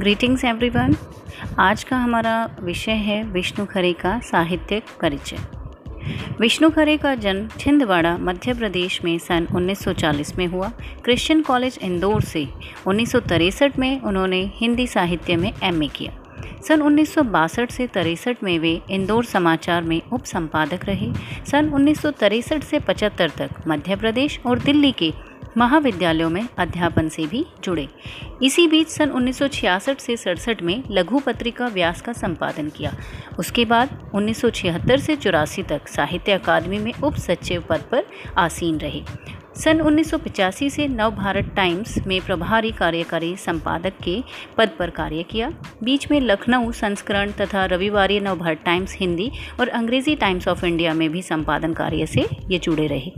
Greetings everyone आज का हमारा विषय है विष्णु खरे का साहित्यिक परिचय। विष्णु खरे का जन्म छिंदवाड़ा, मध्य प्रदेश में सन 1940 में हुआ। क्रिश्चियन कॉलेज इंदौर से उन्नीस में उन्होंने हिंदी साहित्य में एमए किया। सन उन्नीस सौ बासठ से तिरसठ में वे इंदौर समाचार में उप संपादक रहे। सन उन्नीस से पचहत्तर तक मध्य प्रदेश और दिल्ली के महाविद्यालयों में अध्यापन से भी जुड़े। इसी बीच सन 1966 से सड़सठ में लघु पत्रिका व्यास का संपादन किया। उसके बाद 1976 से चौरासी तक साहित्य अकादमी में उप सचिव पद पर आसीन रहे। सन 1985 से नव भारत टाइम्स में प्रभारी कार्यकारी संपादक के पद पर कार्य किया। बीच में लखनऊ संस्करण तथा रविवारी नव भारत टाइम्स हिंदी और अंग्रेज़ी टाइम्स ऑफ़ इंडिया में भी संपादन कार्य से ये जुड़े रहे।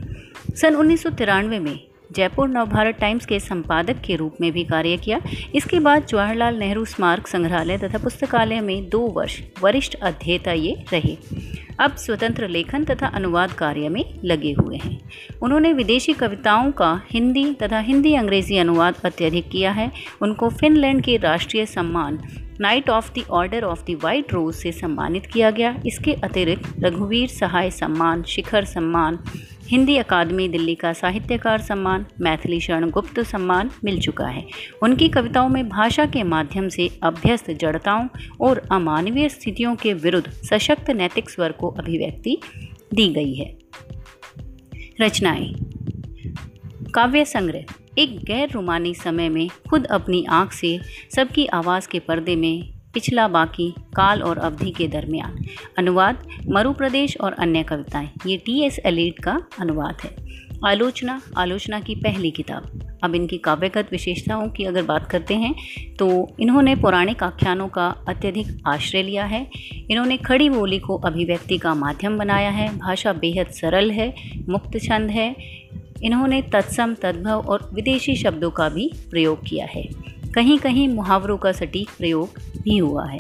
सन उन्नीस सौ तिरानवे में जयपुर नवभारत टाइम्स के संपादक के रूप में भी कार्य किया। इसके बाद जवाहरलाल नेहरू स्मारक संग्रहालय तथा पुस्तकालय में दो वर्ष वरिष्ठ अध्येता ये रहे। अब स्वतंत्र लेखन तथा अनुवाद कार्य में लगे हुए हैं। उन्होंने विदेशी कविताओं का हिंदी तथा हिंदी अंग्रेज़ी अनुवाद अत्यधिक किया है। उनको फिनलैंड के राष्ट्रीय सम्मान knight of the order of the white rose से सम्मानित किया गया। इसके अतिरिक्त रघुवीर सहाय सम्मान, शिखर सम्मान हिंदी अकादमी, दिल्ली का साहित्यकार सम्मान, मैथिली शरण गुप्त सम्मान मिल चुका है। उनकी कविताओं में भाषा के माध्यम से अभ्यस्त जड़ताओं और अमानवीय स्थितियों के विरुद्ध सशक्त नैतिक स्वर को अभिव्यक्ति दी गई है। रचनाएँ। काव्य संग्रह। एक गैर रोमानी समय में खुद अपनी आँख से सबकी आवाज़ के पर्दे में पिछला बाकी काल और अवधि के दरमियान। अनुवाद मरु प्रदेश और अन्य कविताएँ। ये टी एस एलिट का अनुवाद है। आलोचना आलोचना की पहली किताब। अब इनकी काव्यगत विशेषताओं की अगर बात करते हैं तो इन्होंने पौराणिक आख्यानों का अत्यधिक आश्रय लिया है। इन्होंने खड़ी बोली को अभिव्यक्ति का माध्यम बनाया है। भाषा बेहद सरल है, मुक्त छंद है। इन्होंने तत्सम, तद्भव और विदेशी शब्दों का भी प्रयोग किया है। कहीं कहीं मुहावरों का सटीक प्रयोग भी हुआ है।